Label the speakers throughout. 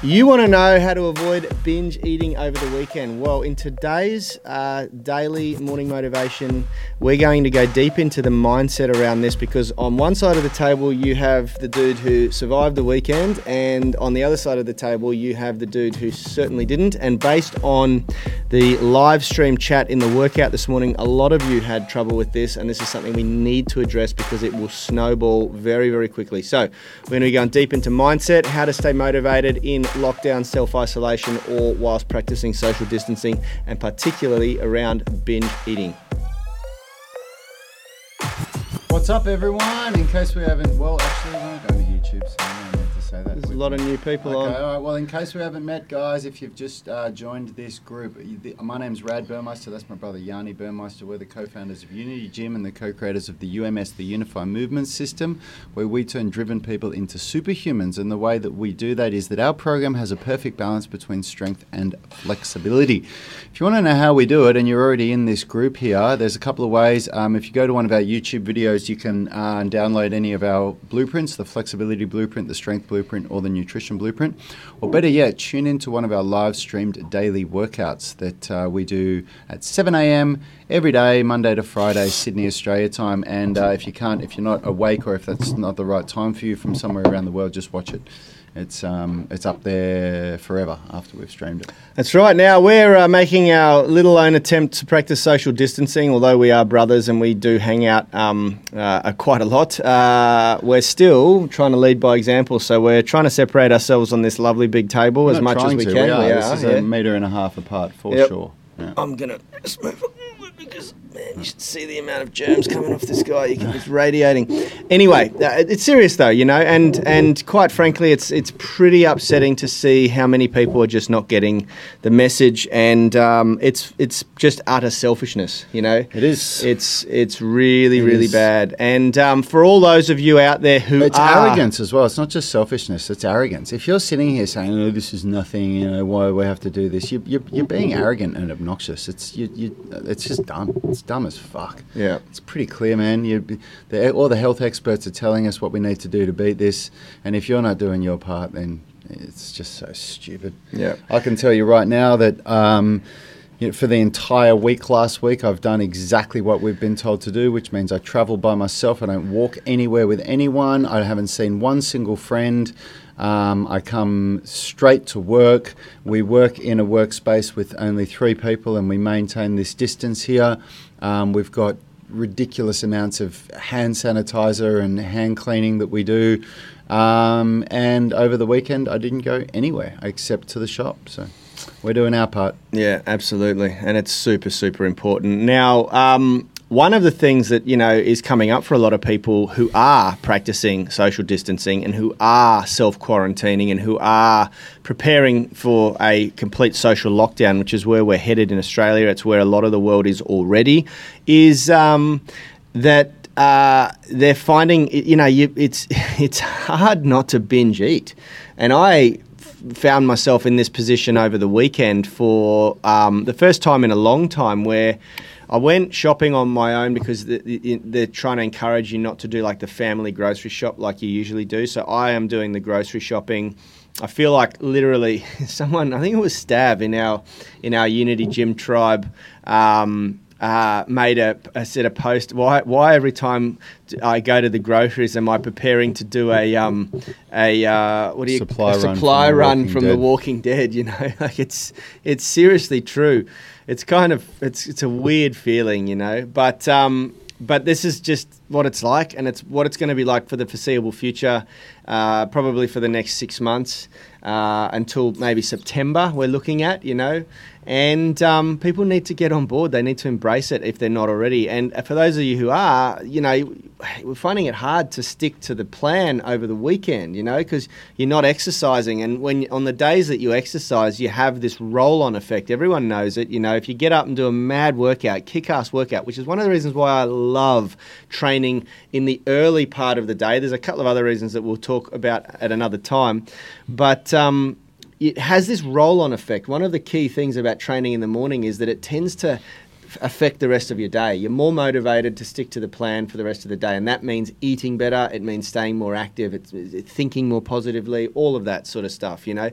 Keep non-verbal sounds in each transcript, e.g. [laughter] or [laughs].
Speaker 1: You want to know how to avoid binge eating over the weekend? Well, in today's uh, daily morning motivation, we're going to go deep into the mindset around this because on one side of the table, you have the dude who survived the weekend, and on the other side of the table, you have the dude who certainly didn't. And based on the live stream chat in the workout this morning, a lot of you had trouble with this, and this is something we need to address because it will snowball very, very quickly. So, we're going to be going deep into mindset, how to stay motivated in lockdown, self isolation, or whilst practicing social distancing, and particularly around binge eating.
Speaker 2: What's up, everyone? In case we haven't, well, actually, we're going to YouTube, so I don't need to say that.
Speaker 1: There's a lot of new people
Speaker 2: Okay,
Speaker 1: on.
Speaker 2: all right. Well, in case we haven't met, guys, if you've just uh, joined this group, the- my name's Rad Burmeister. That's my brother Yanni Burmeister. We're the co-founders of Unity Gym and the co-creators of the UMS, the Unify Movement System, where we turn driven people into superhumans. And the way that we do that is that our program has a perfect balance between strength and flexibility. If you want to know how we do it, and you're already in this group here, there's a couple of ways. Um, if you go to one of our YouTube videos, you can uh, download any of our blueprints the flexibility blueprint, the strength blueprint, or the nutrition blueprint. Or better yet, tune into one of our live streamed daily workouts that uh, we do at 7 a.m. every day, Monday to Friday, Sydney, Australia time. And uh, if you can't, if you're not awake or if that's not the right time for you from somewhere around the world, just watch it. It's um, it's up there forever after we've streamed it.
Speaker 1: That's right. Now we're uh, making our little own attempt to practice social distancing. Although we are brothers and we do hang out um, uh, quite a lot, uh, we're still trying to lead by example. So we're trying to separate ourselves on this lovely big table
Speaker 2: We're
Speaker 1: as much as we
Speaker 2: to,
Speaker 1: can.
Speaker 2: We are.
Speaker 1: We
Speaker 2: this is
Speaker 1: yeah.
Speaker 2: a meter and a half apart for
Speaker 1: Yep.
Speaker 2: sure. Yeah.
Speaker 1: I'm gonna just move because man, you should see the amount of germs coming off this guy. You can, it's radiating. Anyway, uh, it's serious though, you know, and and quite frankly, it's it's pretty upsetting to see how many people are just not getting the message, and um, it's it's just utter selfishness, you know.
Speaker 2: It is.
Speaker 1: It's it's really
Speaker 2: It
Speaker 1: really
Speaker 2: is.
Speaker 1: bad, and um, for all those of you out there who
Speaker 2: It's
Speaker 1: are
Speaker 2: arrogance as well. It's not just selfishness. It's arrogance. If you're sitting here saying, "Oh, this is nothing," you know, why we have to do this, you, you're, you're being arrogant and obnoxious. It's you, you, it's just dumb. It's dumb as fuck.
Speaker 1: Yeah.
Speaker 2: it's pretty clear, man. You, the, all the health experts are telling us what we need to do to beat this, and if you're not doing your part, then it's just so stupid.
Speaker 1: Yeah.
Speaker 2: I can tell you right now that. Um, you know, for the entire week last week, I've done exactly what we've been told to do, which means I travel by myself. I don't walk anywhere with anyone. I haven't seen one single friend. Um, I come straight to work. We work in a workspace with only three people, and we maintain this distance here. Um, we've got ridiculous amounts of hand sanitizer and hand cleaning that we do. Um, and over the weekend, I didn't go anywhere except to the shop. So we're doing our part.
Speaker 1: Yeah, absolutely, and it's super, super important. Now, um, one of the things that you know is coming up for a lot of people who are practicing social distancing and who are self quarantining and who are preparing for a complete social lockdown, which is where we're headed in Australia. It's where a lot of the world is already. Is um, that uh, they're finding you know you, it's [laughs] it's hard not to binge eat, and I found myself in this position over the weekend for um, the first time in a long time where. I went shopping on my own because the- the- they're trying to encourage you not to do like the family grocery shop like you usually do. So I am doing the grocery shopping. I feel like literally [laughs] someone. I think it was Stav in our in our Unity Gym tribe. Um, uh, made a, a said a post. Why why every time I go to the groceries am I preparing to do a um a uh, what do you
Speaker 2: Supply
Speaker 1: a
Speaker 2: run
Speaker 1: supply
Speaker 2: from The Walking
Speaker 1: from The
Speaker 2: Dead.
Speaker 1: Walking Dead? You know, [laughs] like it's it's seriously true. It's kind of it's it's a weird feeling, you know, but um but this is just what it's like, and it's what it's going to be like for the foreseeable future, uh, probably for the next six months uh, until maybe September. We're looking at, you know, and um, people need to get on board. They need to embrace it if they're not already. And for those of you who are, you know, we're finding it hard to stick to the plan over the weekend, you know, because you're not exercising. And when on the days that you exercise, you have this roll-on effect. Everyone knows it. You know, if you get up and do a mad workout, kick-ass workout, which is one of the reasons why I love training in the early part of the day. There's a couple of other reasons that we'll talk about at another time, but. Um, it has this roll on effect. One of the key things about training in the morning is that it tends to affect the rest of your day. You're more motivated to stick to the plan for the rest of the day, and that means eating better. It means staying more active. It's, it's thinking more positively. All of that sort of stuff. You know,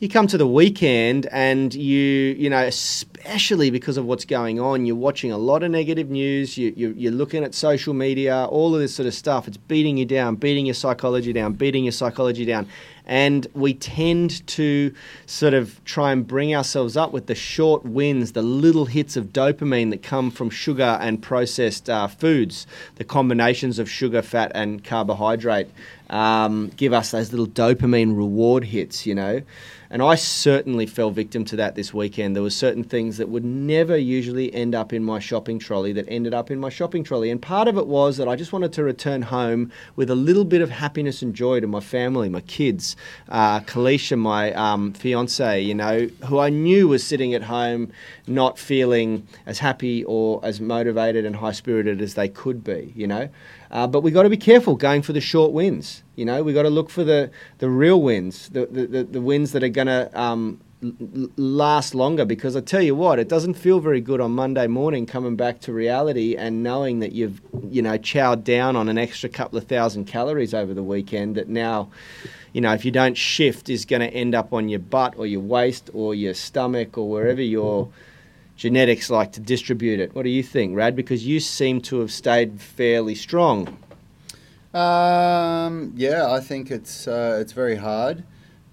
Speaker 1: you come to the weekend and you you know especially because of what's going on you're watching a lot of negative news you, you, you're looking at social media all of this sort of stuff it's beating you down beating your psychology down beating your psychology down and we tend to sort of try and bring ourselves up with the short wins, the little hits of dopamine that come from sugar and processed uh, foods, the combinations of sugar, fat, and carbohydrate. Um, give us those little dopamine reward hits, you know. And I certainly fell victim to that this weekend. There were certain things that would never usually end up in my shopping trolley that ended up in my shopping trolley. And part of it was that I just wanted to return home with a little bit of happiness and joy to my family, my kids, uh, Kalisha, my um, fiance, you know, who I knew was sitting at home not feeling as happy or as motivated and high spirited as they could be, you know. Uh, but we've got to be careful going for the short wins. You know, we've got to look for the, the real wins, the, the, the, wins that are going to um, l- last longer. Because I tell you what, it doesn't feel very good on Monday morning coming back to reality and knowing that you've, you know, chowed down on an extra couple of thousand calories over the weekend that now, you know, if you don't shift, is going to end up on your butt or your waist or your stomach or wherever your genetics like to distribute it. What do you think, Rad? Because you seem to have stayed fairly strong.
Speaker 2: Um, yeah, I think it's uh, it's very hard,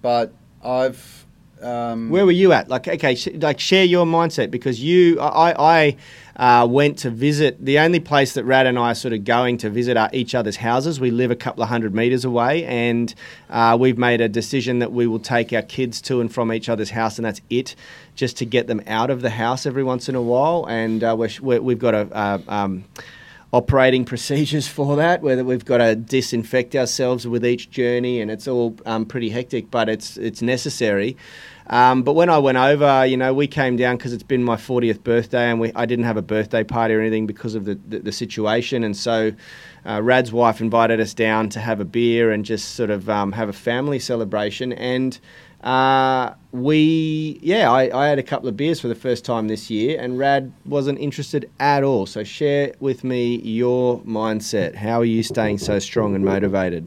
Speaker 2: but I've. Um,
Speaker 1: Where were you at? Like, okay, sh- like share your mindset because you, I, I uh, went to visit the only place that Rad and I are sort of going to visit are each other's houses. We live a couple of hundred meters away, and uh, we've made a decision that we will take our kids to and from each other's house, and that's it, just to get them out of the house every once in a while. And uh, we're, we've got a. Uh, um, operating [laughs] procedures for that, whether we've got to disinfect ourselves with each journey, and it's all um, pretty hectic, but it's it's necessary. Um, but when I went over, you know, we came down because it's been my 40th birthday, and we, I didn't have a birthday party or anything because of the, the, the situation, and so. Uh, Rad's wife invited us down to have a beer and just sort of um, have a family celebration. And uh, we, yeah, I, I, had a couple of beers for the first time this year, and Rad wasn't interested at all. So, share with me your mindset. How are you staying so strong and motivated?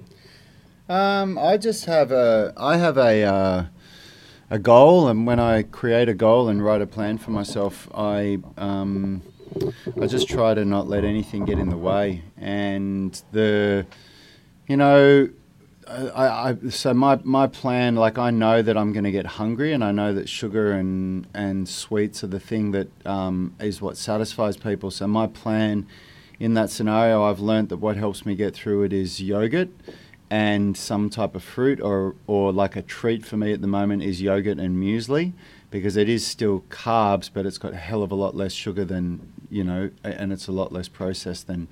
Speaker 2: Um, I just have a, I have a, uh, a goal, and when I create a goal and write a plan for myself, I, um, I just try to not let anything get in the way. And the, you know, I, I, so my, my plan, like I know that I'm going to get hungry, and I know that sugar and and sweets are the thing that um, is what satisfies people. So my plan, in that scenario, I've learned that what helps me get through it is yogurt and some type of fruit, or or like a treat for me at the moment is yogurt and muesli, because it is still carbs, but it's got a hell of a lot less sugar than you know, and it's a lot less processed than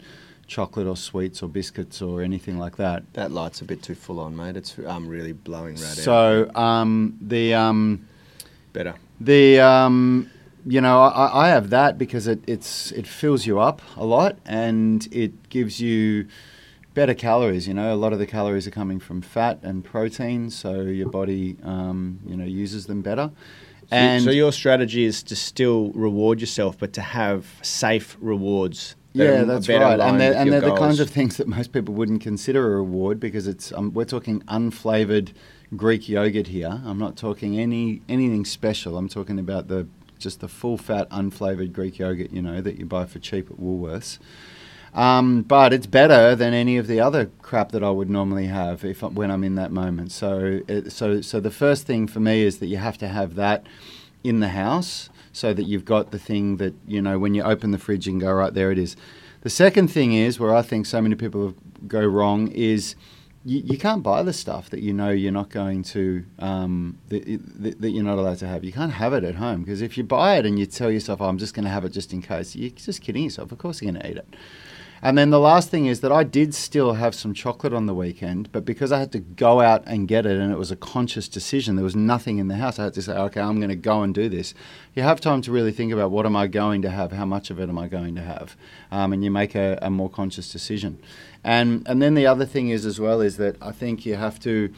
Speaker 2: chocolate or sweets or biscuits or anything like that.
Speaker 1: That light's a bit too full on, mate. It's um, really blowing right
Speaker 2: so, So um, the um,
Speaker 1: better
Speaker 2: the um, you know I, I have that because it it's it fills you up a lot and it gives you better calories. You know, a lot of the calories are coming from fat and protein, so your body um, you know uses them better.
Speaker 1: And so your strategy is to still reward yourself, but to have safe rewards
Speaker 2: yeah, that's right. And they're, and they're the kinds of things that most people wouldn't consider a reward because it's um, we're talking unflavored Greek yogurt here. I'm not talking any anything special. I'm talking about the just the full fat unflavored Greek yogurt, you know, that you buy for cheap at Woolworths. Um, but it's better than any of the other crap that I would normally have if when I'm in that moment. So, it, so, so the first thing for me is that you have to have that in the house so that you've got the thing that, you know, when you open the fridge and go, right, there it is. The second thing is where I think so many people go wrong is you, you can't buy the stuff that you know you're not going to, um, that, that, you're not allowed to have. You can't have it at home because if you buy it and you tell yourself, oh, I'm just going to have it just in case, you're just kidding yourself. Of course you're going to eat it. And then the last thing is that I did still have some chocolate on the weekend, but because I had to go out and get it and it was a conscious decision, there was nothing in the house. I had to say, okay, I'm going to go and do this. You have time to really think about what am I going to have, how much of it am I going to have, um, and you make a, a more conscious decision. And and then the other thing is as well is that I think you have to.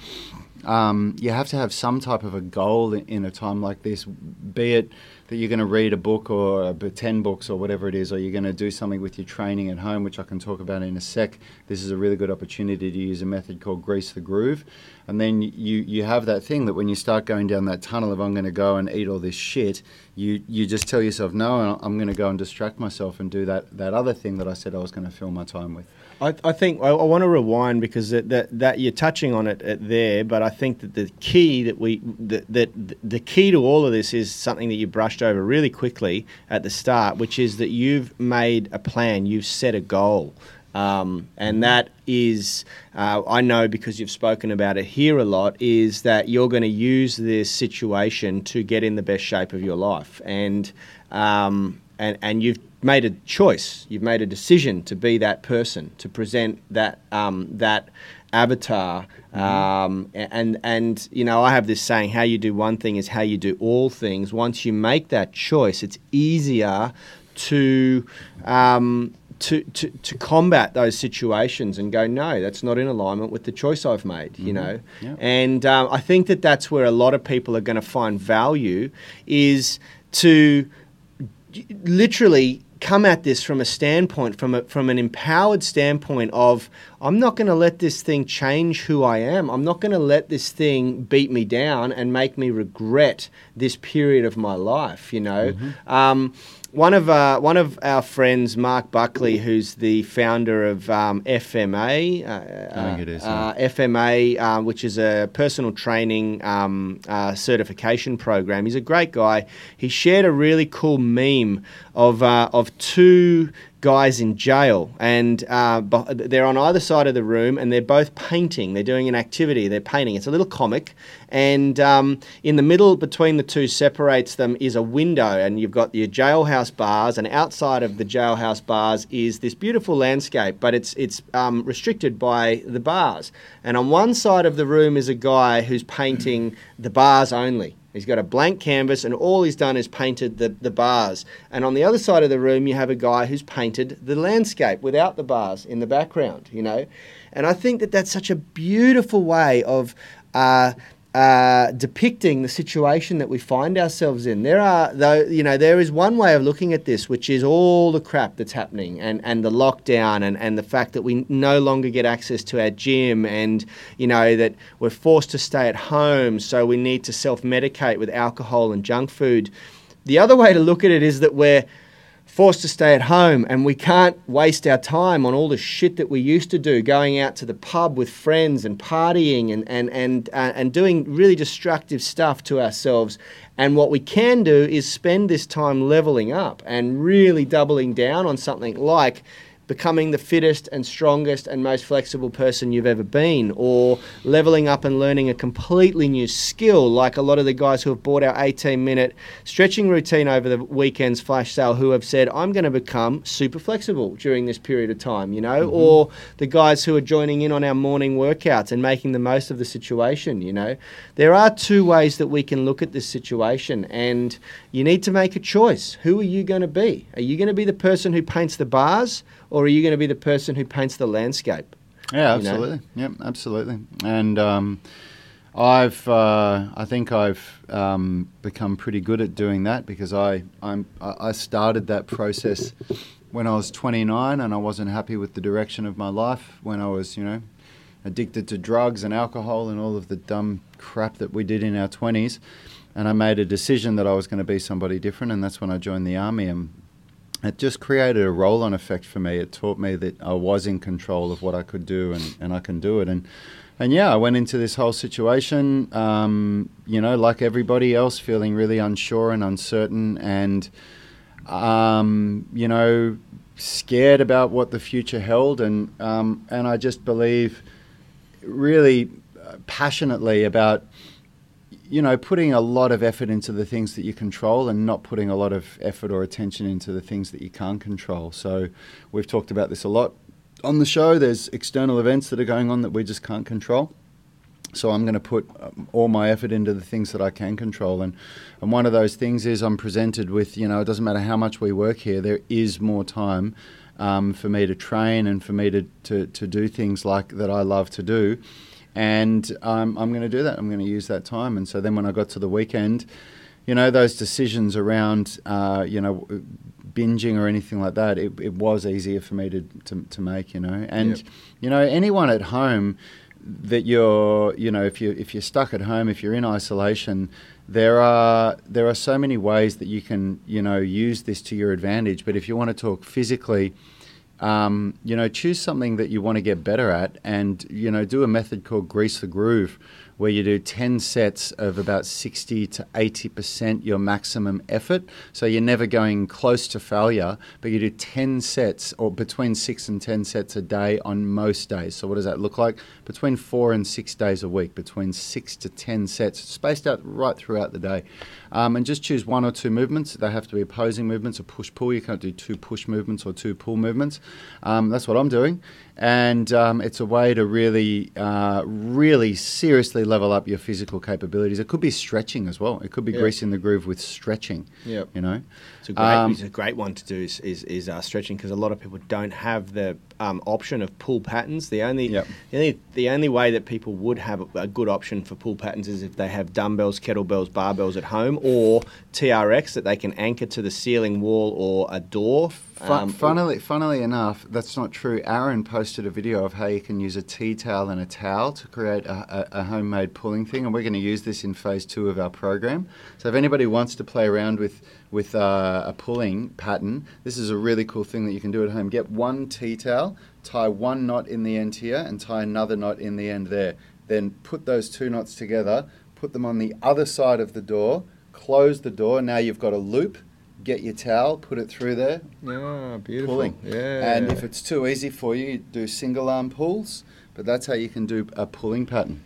Speaker 2: Um, you have to have some type of a goal in, a time like this, be it that you're going to read a book or uh, 10 books or whatever it is, or you're going to do something with your training at home, which I can talk about in a sec, this is a really good opportunity to use a method called Grease the Groove. And then you, you have that thing that when you start going down that tunnel of I'm going to go and eat all this shit, you, you just tell yourself, no, I'm going to go and distract myself and do that, that other thing that I said I was going to fill my time with.
Speaker 1: I, I think I, I, want to rewind because that, that, that you're touching on it, there, but I think that the key that we that, that the key to all of this is something that you brushed over really quickly at the start, which is that you've made a plan, you've set a goal. Um, and that is, uh, I know because you've spoken about it here a lot, is that you're going to use this situation to get in the best shape of your life. And, um, and, and you've made a choice, you've made a decision to be that person, to present that, um, that avatar. Mm-hmm. Um, and, and, you know, I have this saying how you do one thing is how you do all things. Once you make that choice, it's easier to. Um, to, to, to combat those situations and go, no, that's not in alignment with the choice I've made, you mm-hmm. know. Yeah. And um, I think that that's where a lot of people are going to find value is to literally come at this from a standpoint, from a, from an empowered standpoint of I'm not going to let this thing change who I am. I'm not going to let this thing beat me down and make me regret this period of my life. You know. Mm-hmm. Um, one of uh, one of our friends, Mark Buckley, who's the founder of um, FMA, uh,
Speaker 2: I think it is,
Speaker 1: uh, FMA, uh, which is a personal training um, uh, certification program. He's a great guy. He shared a really cool meme of uh, of two guys in jail, and uh, they're on either side of the room, and they're both painting. They're doing an activity. They're painting. It's a little comic, and um, in the middle between the two separates them is a window, and you've got your jailhouse bars, and outside of the jailhouse bars is this beautiful landscape, but it's it's um, restricted by the bars. And on one side of the room is a guy who's painting the bars only. He's got a blank canvas, and all he's done is painted the, the bars. And on the other side of the room, you have a guy who's painted the landscape without the bars in the background, you know. And I think that that's such a beautiful way of uh, uh, depicting the situation that we find ourselves in. There are, though, you know, there is one way of looking at this, which is all the crap that's happening, and, and the lockdown, and, and the fact that we no longer get access to our gym, and you know that we're forced to stay at home, so we need to self medicate with alcohol and junk food. The other way to look at it is that we're forced to stay at home and we can't waste our time on all the shit that we used to do going out to the pub with friends and partying and and and uh, and doing really destructive stuff to ourselves. And what we can do is spend this time leveling up and really doubling down on something like becoming the fittest and strongest and most flexible person you've ever been, or leveling up and learning a completely new skill, like a lot of the guys who have bought our 18 minute stretching routine over the weekend's flash sale who have said, I'm going to become super flexible during this period of time, you know, mm-hmm. or the guys who are joining in on our morning workouts and making the most of the situation, you know. There are two ways that we can look at this situation, and you need to make a choice. Who are you going to be? Are you going to be the person who paints the bars? Or are you going to be the person who paints the landscape?
Speaker 2: Yeah, absolutely. You know? Yep, absolutely. And um, I've, uh, I think I've um, become pretty good at doing that because I, I'm, I started that process when I was 29 and I wasn't happy with the direction of my life when I was, you know, addicted to drugs and alcohol and all of the dumb crap that we did in our 20s. And I made a decision that I was going to be somebody different, and that's when I joined the army. And it just created a roll on effect for me. It taught me that I was in control of what I could do and, and I can do it. And and yeah, I went into this whole situation, um, you know, like everybody else, feeling really unsure and uncertain and, um, you know, scared about what the future held. And, um, and I just believe really passionately about you know, putting a lot of effort into the things that you control and not putting a lot of effort or attention into the things that you can't control. So we've talked about this a lot on the show. There's external events that are going on that we just can't control. So I'm going to put um, all my effort into the things that I can control, and and one of those things is I'm presented with you know it doesn't matter how much we work here, there is more time um, for me to train and for me to, to to do things like that I love to do, and um, I'm going to do that. I'm going to use that time. And so then when I got to the weekend, you know, those decisions around, uh, you know, binging or anything like that, it, it was easier for me to, to, to make, you know. And,
Speaker 1: Yep.
Speaker 2: you know, anyone at home that you're, you know, if you if you're stuck at home, if you're in isolation, there are there are so many ways that you can, you know, use this to your advantage. But if you want to talk physically, um, you know, choose something that you want to get better at, and you know, do a method called grease the groove, where you do ten sets of about sixty to eighty percent your maximum effort. So you're never going close to failure, but you do ten sets or between six and ten sets a day on most days. So what does that look like? Between four and six days a week, between six to ten sets, spaced out right throughout the day, um, and just choose one or two movements. They have to be opposing movements, a push pull. You can't do two push movements or two pull movements. Um, that's what I'm doing, and um, it's a way to really, uh, really seriously level up your physical capabilities. It could be stretching as well. It could be
Speaker 1: Yeah.
Speaker 2: greasing the groove with stretching.
Speaker 1: Yep.
Speaker 2: You know,
Speaker 1: It's a great,
Speaker 2: Um,
Speaker 1: it's a great one to do is, is, is uh, stretching because a lot of people don't have the um, option of pull patterns. The only,
Speaker 2: Yep.
Speaker 1: the only the only way that people would have a good option for pull patterns is if they have dumbbells, kettlebells, barbells at home, or TRX that they can anchor to the ceiling wall or a door.
Speaker 2: Fun,
Speaker 1: Um,
Speaker 2: funnily, funnily enough, that's not true. Aaron posted a video of how you can use a tea towel and a towel to create a, a, a homemade pulling thing, and we're going to use this in phase two of our program. So if anybody wants to play around with with uh, a pulling pattern, this is a really cool thing that you can do at home. Get one tea towel, tie one knot in the end here, and tie another knot in the end there. Then put those two knots together, put them on the other side of the door, close the door. Now you've got a loop. Get your towel, put it through there,
Speaker 1: Yeah, beautiful.
Speaker 2: pulling.
Speaker 1: Yeah.
Speaker 2: And if it's too easy for you, you do single arm pulls, but that's how you can do a pulling pattern.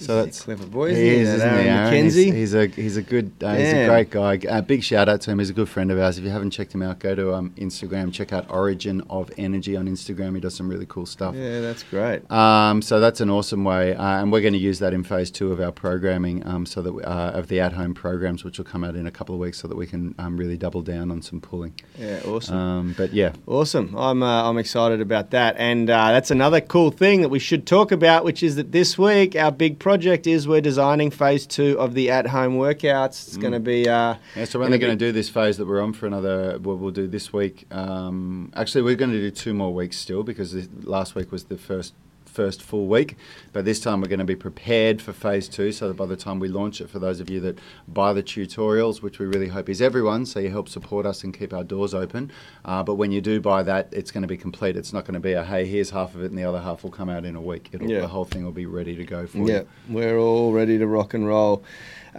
Speaker 2: So that's
Speaker 1: clever boy.
Speaker 2: he is, isn't he, Aaron? He's,
Speaker 1: Mackenzie.
Speaker 2: he's a he's a good uh, he's a great guy. Uh, big shout out to him. He's a good friend of ours. If you haven't checked him out, go to um, Instagram. Check out Origin of Energy on Instagram. He does some really cool stuff.
Speaker 1: yeah, that's great.
Speaker 2: Um, so that's an awesome way, uh, and we're going to use that in phase two of our programming, um, so that we, uh, of the at-home programs, which will come out in a couple of weeks, so that we can um, really double down on some pulling.
Speaker 1: Yeah, awesome.
Speaker 2: Um, but yeah,
Speaker 1: Awesome. I'm, uh, I'm excited about that. And uh, that's another cool thing that we should talk about, which is that this week our big project is we're designing phase two of the at home workouts. It's going to be. Uh,
Speaker 2: Yeah, so we're only going to do this phase that we're on for another. What we'll do this week. Um, actually, we're going to do two more weeks still because this, last week was the first first full week. But this time we're going to be prepared for phase two, so that by the time we launch it, for those of you that buy the tutorials, which we really hope is everyone, so you help support us and keep our doors open. Uh, but when you do buy that, it's going to be complete. It's not going to be a hey, here's half of it, and the other half will come out in a week. It'll,
Speaker 1: Yeah.
Speaker 2: The whole thing will be ready to go for
Speaker 1: Yeah,
Speaker 2: you.
Speaker 1: Yeah, we're all ready to rock and roll.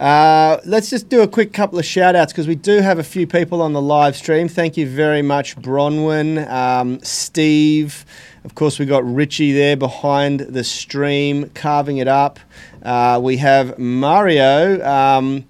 Speaker 1: Uh, let's just do a quick couple of shout outs because we do have a few people on the live stream. Thank you very much, Bronwyn, um, Steve. Of course, we got Richie there behind the stream, carving it up. Uh, we have Mario. Um,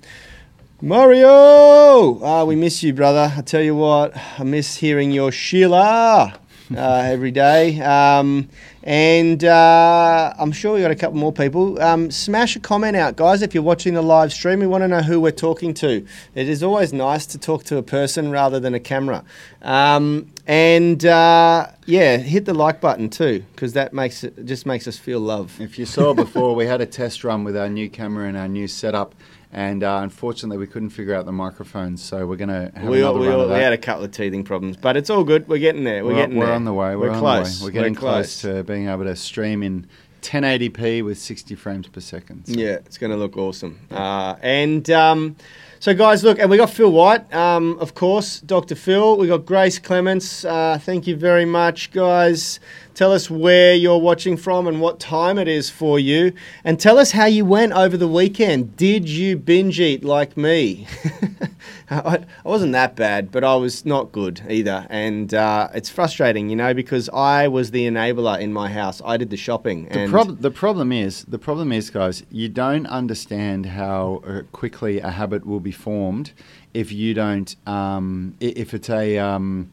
Speaker 1: Mario! Ah, we miss you, brother. I tell you what, I miss hearing your Sheila uh, every day. Um, and uh, I'm sure we got a couple more people. Um, smash a comment out, guys, if you're watching the live stream. We want to know who we're talking to. It is always nice to talk to a person rather than a camera. Um, and uh, yeah, hit the like button too, because that makes it just makes us feel love.
Speaker 2: If you saw before, we had a test run with our new camera and our new setup, and uh, unfortunately, we couldn't figure out the microphones. So we're going to have
Speaker 1: We, all,
Speaker 2: another
Speaker 1: we,
Speaker 2: run
Speaker 1: all, we had a couple of teething problems, but it's all good. We're getting there. We're,
Speaker 2: we're
Speaker 1: getting
Speaker 2: we're
Speaker 1: there.
Speaker 2: on the way. We're,
Speaker 1: We're
Speaker 2: on
Speaker 1: close.
Speaker 2: the way. We're getting
Speaker 1: close.
Speaker 2: close to being able to stream in 1080p with 60 frames per second. So-
Speaker 1: Yeah, it's going to look awesome. Uh, and um, so, guys, look, and we got Phil White, um, of course, Dr. Phil. We got Grace Clements. Uh, thank you very much, guys. Tell us where you're watching from and what time it is for you. And tell us how you went over the weekend. Did you binge eat like me? [laughs] I, I wasn't that bad, but I was not good either. And uh, it's frustrating, you know, because I was the enabler in my house. I did the shopping.
Speaker 2: The, prob- the problem is, the problem is, guys, you don't understand how uh, quickly a habit will be formed if you don't, um, if it's a, um,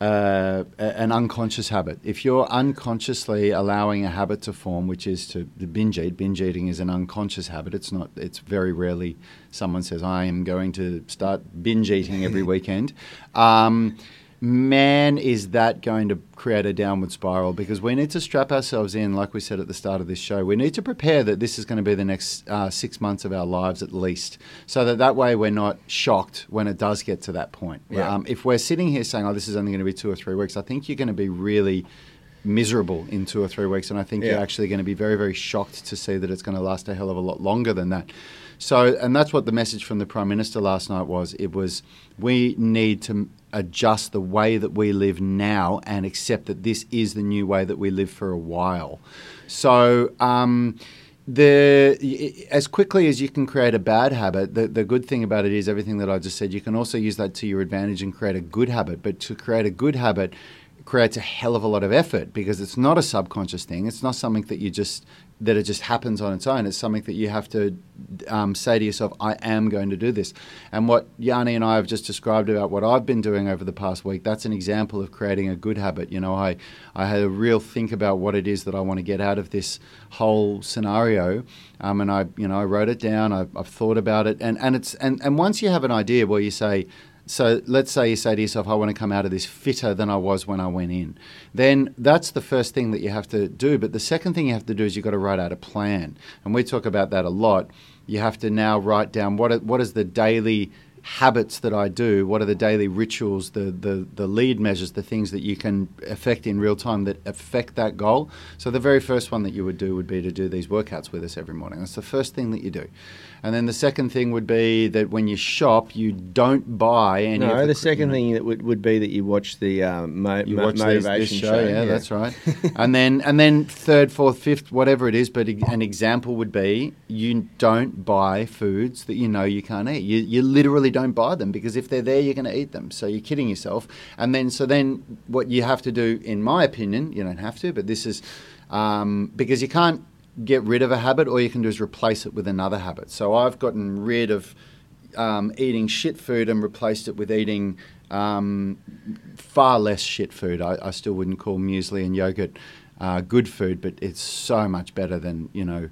Speaker 2: uh, an unconscious habit. If you're unconsciously allowing a habit to form, which is to binge eat, binge eating is an unconscious habit. It's not. It's very rarely someone says, "I am going to start binge eating every [laughs] weekend." Um, man, is that going to create a downward spiral? Because we need to strap ourselves in, like we said at the start of this show. We need to prepare that this is going to be the next uh, six months of our lives at least, so that that way we're not shocked when it does get to that point.
Speaker 1: Yeah.
Speaker 2: Um, if we're sitting here saying, "Oh, this is only going to be two or three weeks," I think you're going to be really miserable in two or three weeks, and I think
Speaker 1: Yeah.
Speaker 2: you're actually going to be very, very shocked to see that it's going to last a hell of a lot longer than that. So, and that's what the message from the Prime Minister last night was. It was we need to adjust the way that we live now and accept that this is the new way that we live for a while. So, um, the as quickly as you can create a bad habit, the, the good thing about it is everything that I just said. You can also use that to your advantage and create a good habit. But to create a good habit creates a hell of a lot of effort because it's not a subconscious thing. It's not something that you just that it just happens on its own. It's something that you have to um, say to yourself, "I am going to do this." And what Yanni and I have just described about what I've been doing over the past week, that's an example of creating a good habit. You know, I I had a real think about what it is that I want to get out of this whole scenario, um, and I you know I wrote it down. I, I've thought about it, and and it's and and once you have an idea where you say. So let's say you say to yourself, I want to come out of this fitter than I was when I went in. Then that's the first thing that you have to do. But the second thing you have to do is you've got to write out a plan. And we talk about that a lot. You have to now write down what, are, what is the daily habits that I do, what are the daily rituals, the, the, the lead measures, the things that you can affect in real time that affect that goal. So the very first one that you would do would be to do these workouts with us every morning. That's the first thing that you do. And then the second thing would be that when you shop, you don't buy any.
Speaker 1: No, the
Speaker 2: cr-
Speaker 1: second thing that would, would be that you watch the uh, mo-
Speaker 2: you
Speaker 1: mo-
Speaker 2: watch these-
Speaker 1: motivation
Speaker 2: this show, yeah,
Speaker 1: yeah.
Speaker 2: that's right. [laughs] and then and then third, fourth, fifth, whatever it is. But e- an example would be you don't buy foods that you know you can't eat. You, you literally don't buy them because if they're there, you're going to eat them. So you're kidding yourself. And then so then what you have to do, in my opinion, you don't have to, but this is um, because you can't get rid of a habit. All you can do is replace it with another habit. So I've gotten rid of um, eating shit food and replaced it with eating um, far less shit food. I, I still wouldn't call muesli and yogurt uh, good food, but it's so much better than you know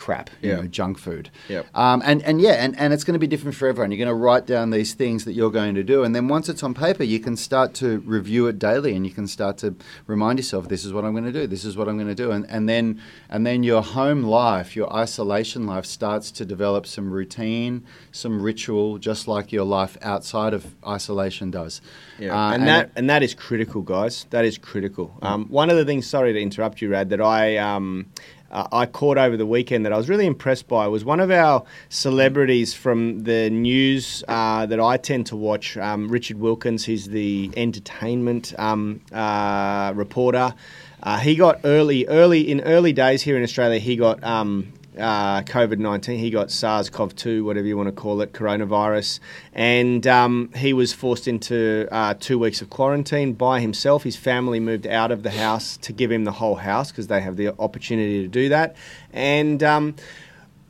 Speaker 2: crap, you
Speaker 1: Yeah.
Speaker 2: know, junk food.
Speaker 1: Yep.
Speaker 2: Um, and, and yeah, and, and it's going to be different for everyone. You're going to write down these things that you're going to do. And then once it's on paper, you can start to review it daily and you can start to remind yourself, this is what I'm going to do. This is what I'm going to do. And, and then, and then your home life, your isolation life starts to develop some routine, some ritual, just like your life outside of isolation does.
Speaker 1: Yeah,
Speaker 2: Uh,
Speaker 1: and, that and that is critical, guys. That is critical. Um, one of the things, sorry to interrupt you, Rad, that I um, uh, I caught over the weekend that I was really impressed by was one of our celebrities from the news uh, that I tend to watch. Um, Richard Wilkins, he's the entertainment um, uh, reporter. Uh, he got early, early in early days here in Australia. He got um, uh, COVID 19. He got SARS CoV 2, whatever you want to call it, coronavirus. And um, he was forced into uh, two weeks of quarantine by himself. His family moved out of the house to give him the whole house because they have the opportunity to do that. And um,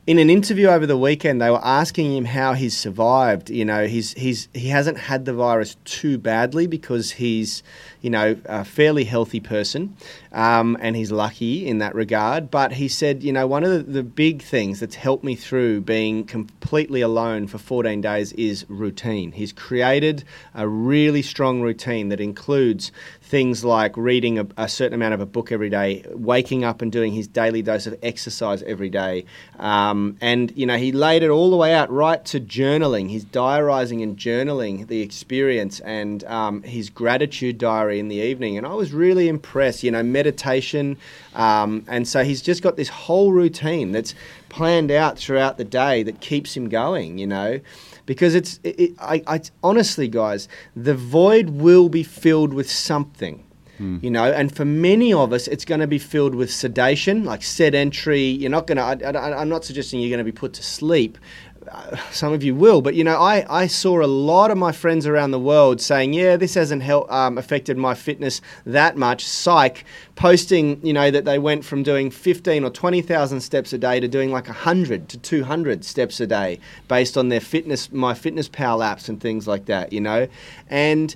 Speaker 1: in an interview over the weekend, they were asking him how he's survived. You know, he's he's he hasn't had the virus too badly because he's you know a fairly healthy person, um, and he's lucky in that regard. But he said, you know, one of the, the big things that's helped me through being completely alone for 14 days is routine. He's created a really strong routine that includes things like reading a, a certain amount of a book every day, waking up and doing his daily dose of exercise every day. Um, and, you know, he laid it all the way out right to journaling, his diarising and journaling the experience and um, his gratitude diary in the evening. And I was really impressed, you know, meditation. Um, and so he's just got this whole routine that's planned out throughout the day that keeps him going, you know? Because it's it, it, I, I honestly guys the void will be filled with something hmm. you know? And for many of us it's going to be filled with sedation like sedentary you're not going to I, i'm not suggesting you're going to be put to sleep some of you will, but you know, I, I saw a lot of my friends around the world saying, yeah, this hasn't help, um, affected my fitness that much. Psych, posting, you know, that they went from doing 15 or 20,000 steps a day to doing like 100 to 200 steps a day based on their fitness, MyFitnessPal apps and things like that, you know, and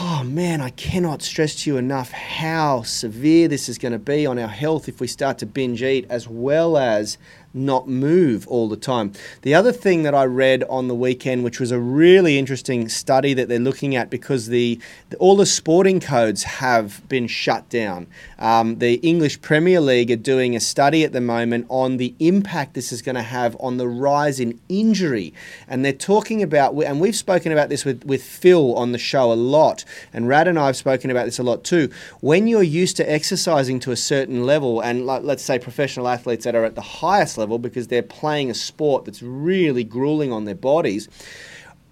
Speaker 1: oh man, I cannot stress to you enough how severe this is going to be on our health if we start to binge eat, as well as not move all the time. The other thing that I read on the weekend, which was a really interesting study that they're looking at because the, the all the sporting codes have been shut down. Um, the English Premier League are doing a study at the moment on the impact this is going to have on the rise in injury, and they're talking about, and we've spoken about this with with Phil on the show a lot, and Rad and I have spoken about this a lot too. When you're used to exercising to a certain level, and like, let's say professional athletes that are at the highest level because they're playing a sport that's really grueling on their bodies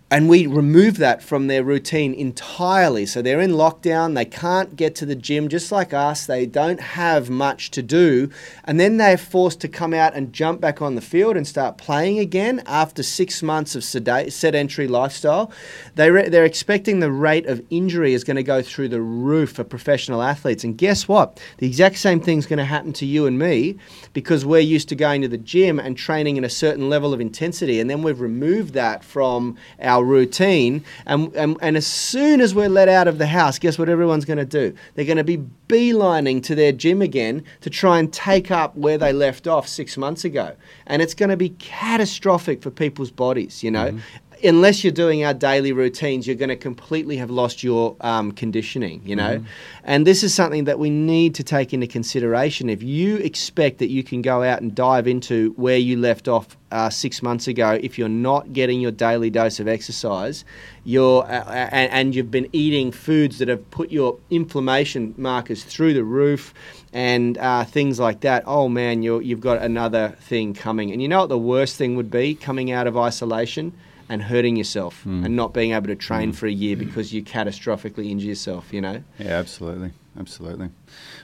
Speaker 1: and we remove that from their routine entirely. So they're in lockdown, they can't get to the gym just like us, they don't have much to do, and then they're forced to come out and jump back on the field and start playing again after six months of sedentary lifestyle. They re- they're expecting the rate of injury is going to go through the roof for professional athletes. And guess what? The exact same thing is going to happen to you and me because we're used to going to the gym and training in a certain level of intensity, and then we've removed that from our our routine. And, and, and as soon as we're let out of the house, guess what everyone's going to do? They're going to be beelining to their gym again to try and take up where they left off six months ago. And it's going to be catastrophic for people's bodies, you know. Mm-hmm unless you're doing our daily routines, you're going to completely have lost your um, conditioning, you know? Mm. And this is something that we need to take into consideration. If you expect that you can go out and dive into where you left off uh, six months ago, if you're not getting your daily dose of exercise, you're, uh, and, and you've been eating foods that have put your inflammation markers through the roof, and uh, things like that. Oh man, you you've got another thing coming. And you know what the worst thing would be coming out of isolation? And hurting yourself mm. and not being able to train mm. for a year because you catastrophically injure yourself, you know?
Speaker 2: Yeah, absolutely. Absolutely.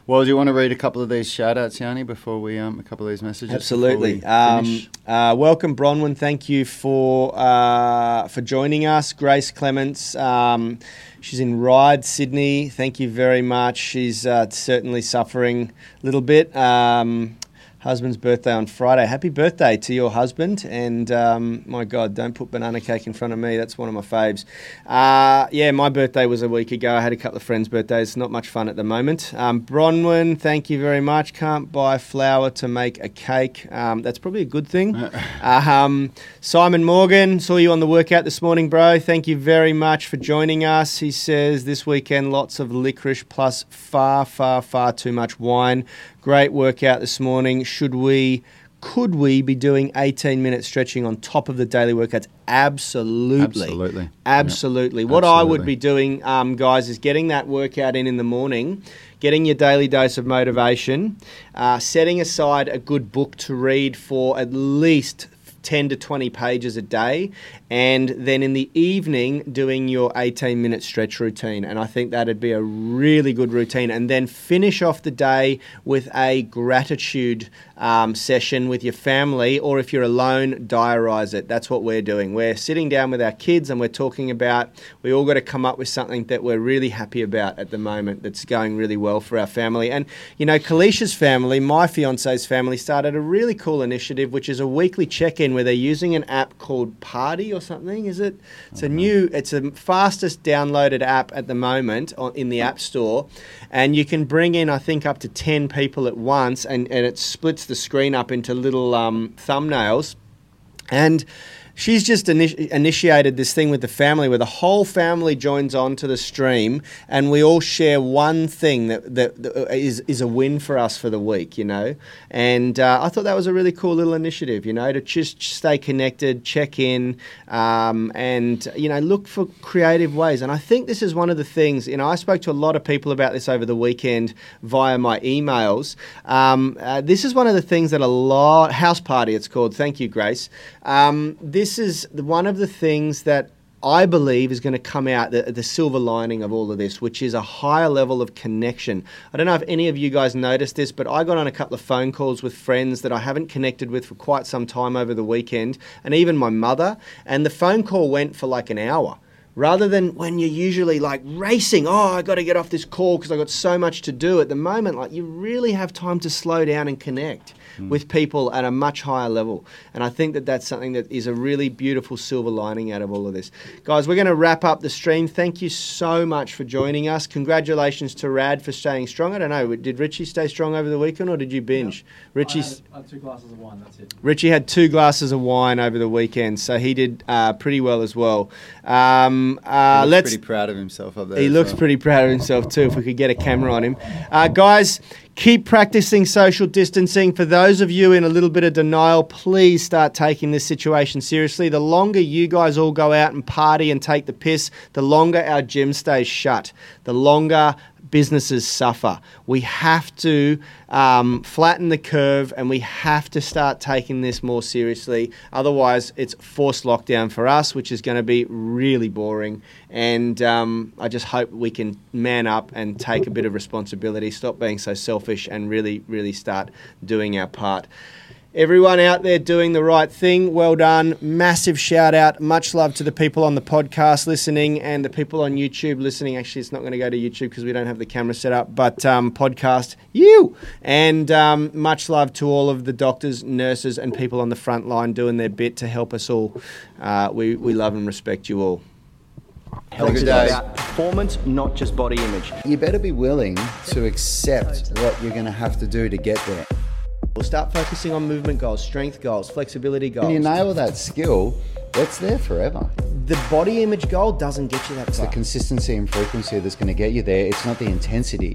Speaker 2: Well, do you want to read a couple of these shout outs, Yanni, before we, um, a couple of these messages?
Speaker 1: Absolutely. Um, uh, welcome, Bronwyn. Thank you for, uh, for joining us. Grace Clements. Um, she's in Ryde, Sydney. Thank you very much. She's uh, certainly suffering a little bit. Um, husband's birthday on Friday. Happy birthday to your husband. And um, my God, don't put banana cake in front of me. That's one of my faves. Uh, yeah, my birthday was a week ago. I had a couple of friends' birthdays. Not much fun at the moment. Um, Bronwyn, thank you very much. Can't buy flour to make a cake. Um, that's probably a good thing. [laughs] um, Simon Morgan, saw you on the workout this morning, bro. Thank you very much for joining us. He says this weekend, lots of licorice plus far, far, far too much wine. Great workout this morning. Should we, could we be doing 18 minute stretching on top of the daily workouts? Absolutely.
Speaker 2: Absolutely.
Speaker 1: Absolutely. Yep. What Absolutely. I would be doing, um, guys, is getting that workout in in the morning, getting your daily dose of motivation, uh, setting aside a good book to read for at least 10 to 20 pages a day, and then in the evening doing your 18 minute stretch routine. And I think that'd be a really good routine. And then finish off the day with a gratitude um, session with your family, or if you're alone, diarize it. That's what we're doing. We're sitting down with our kids and we're talking about, we all got to come up with something that we're really happy about at the moment that's going really well for our family. And, you know, Kalisha's family, my fiance's family, started a really cool initiative, which is a weekly check in where they're using an app called Party or something. Is it? It's a new, it's the fastest downloaded app at the moment in the App Store. And you can bring in, I think, up to 10 people at once, and, and it splits the screen up into little um, thumbnails. And she's just initi- initiated this thing with the family where the whole family joins on to the stream and we all share one thing that, that, that is, is a win for us for the week, you know. And uh, I thought that was a really cool little initiative, you know, to just stay connected, check in, um, and, you know, look for creative ways. And I think this is one of the things, you know, I spoke to a lot of people about this over the weekend via my emails. Um, uh, this is one of the things that a lot, House Party it's called, thank you, Grace. Um, this this is one of the things that I believe is going to come out the, the, silver lining of all of this, which is a higher level of connection. I don't know if any of you guys noticed this, but I got on a couple of phone calls with friends that I haven't connected with for quite some time over the weekend, and even my mother, and the phone call went for like an hour. Rather than when you're usually like racing, oh, I got to get off this call because I got so much to do. At the moment, like you really have time to slow down and connect. With people at a much higher level. And I think that that's something that is a really beautiful silver lining out of all of this. Guys, we're going to wrap up the stream. Thank you so much for joining us. Congratulations to Rad for staying strong. I don't know, did Richie stay strong over the weekend or did you binge? Richie's.
Speaker 3: I had, I had two glasses of wine. That's it.
Speaker 1: Richie had two glasses of wine over the weekend, so he did uh, pretty well as well. Um, uh, let's.
Speaker 2: pretty proud of himself up there.
Speaker 1: He looks
Speaker 2: well.
Speaker 1: pretty proud of himself too. If we could get a camera on him, uh, guys, keep practicing social distancing. For those of you in a little bit of denial, please start taking this situation seriously. The longer you guys all go out and party and take the piss, the longer our gym stays shut. The longer businesses suffer. We have to um, flatten the curve and we have to start taking this more seriously. Otherwise, it's forced lockdown for us, which is going to be really boring. And um, I just hope we can man up and take a bit of responsibility, stop being so selfish, and really, really start doing our part. Everyone out there doing the right thing, well done. Massive shout out. Much love to the people on the podcast listening and the people on YouTube listening. Actually, it's not going to go to YouTube because we don't have the camera set up, but um, podcast, you. And um, much love to all of the doctors, nurses, and people on the front line doing their bit to help us all. Uh, we, we love and respect you all. Health is about performance, not just body image.
Speaker 2: You better be willing to accept what you're going to have to do to get there.
Speaker 1: We'll start focusing on movement goals, strength goals, flexibility goals.
Speaker 2: When you nail that skill, it's there forever.
Speaker 1: the body image goal doesn't get you that
Speaker 2: It's the consistency and frequency that's going to get you there. It's not the intensity.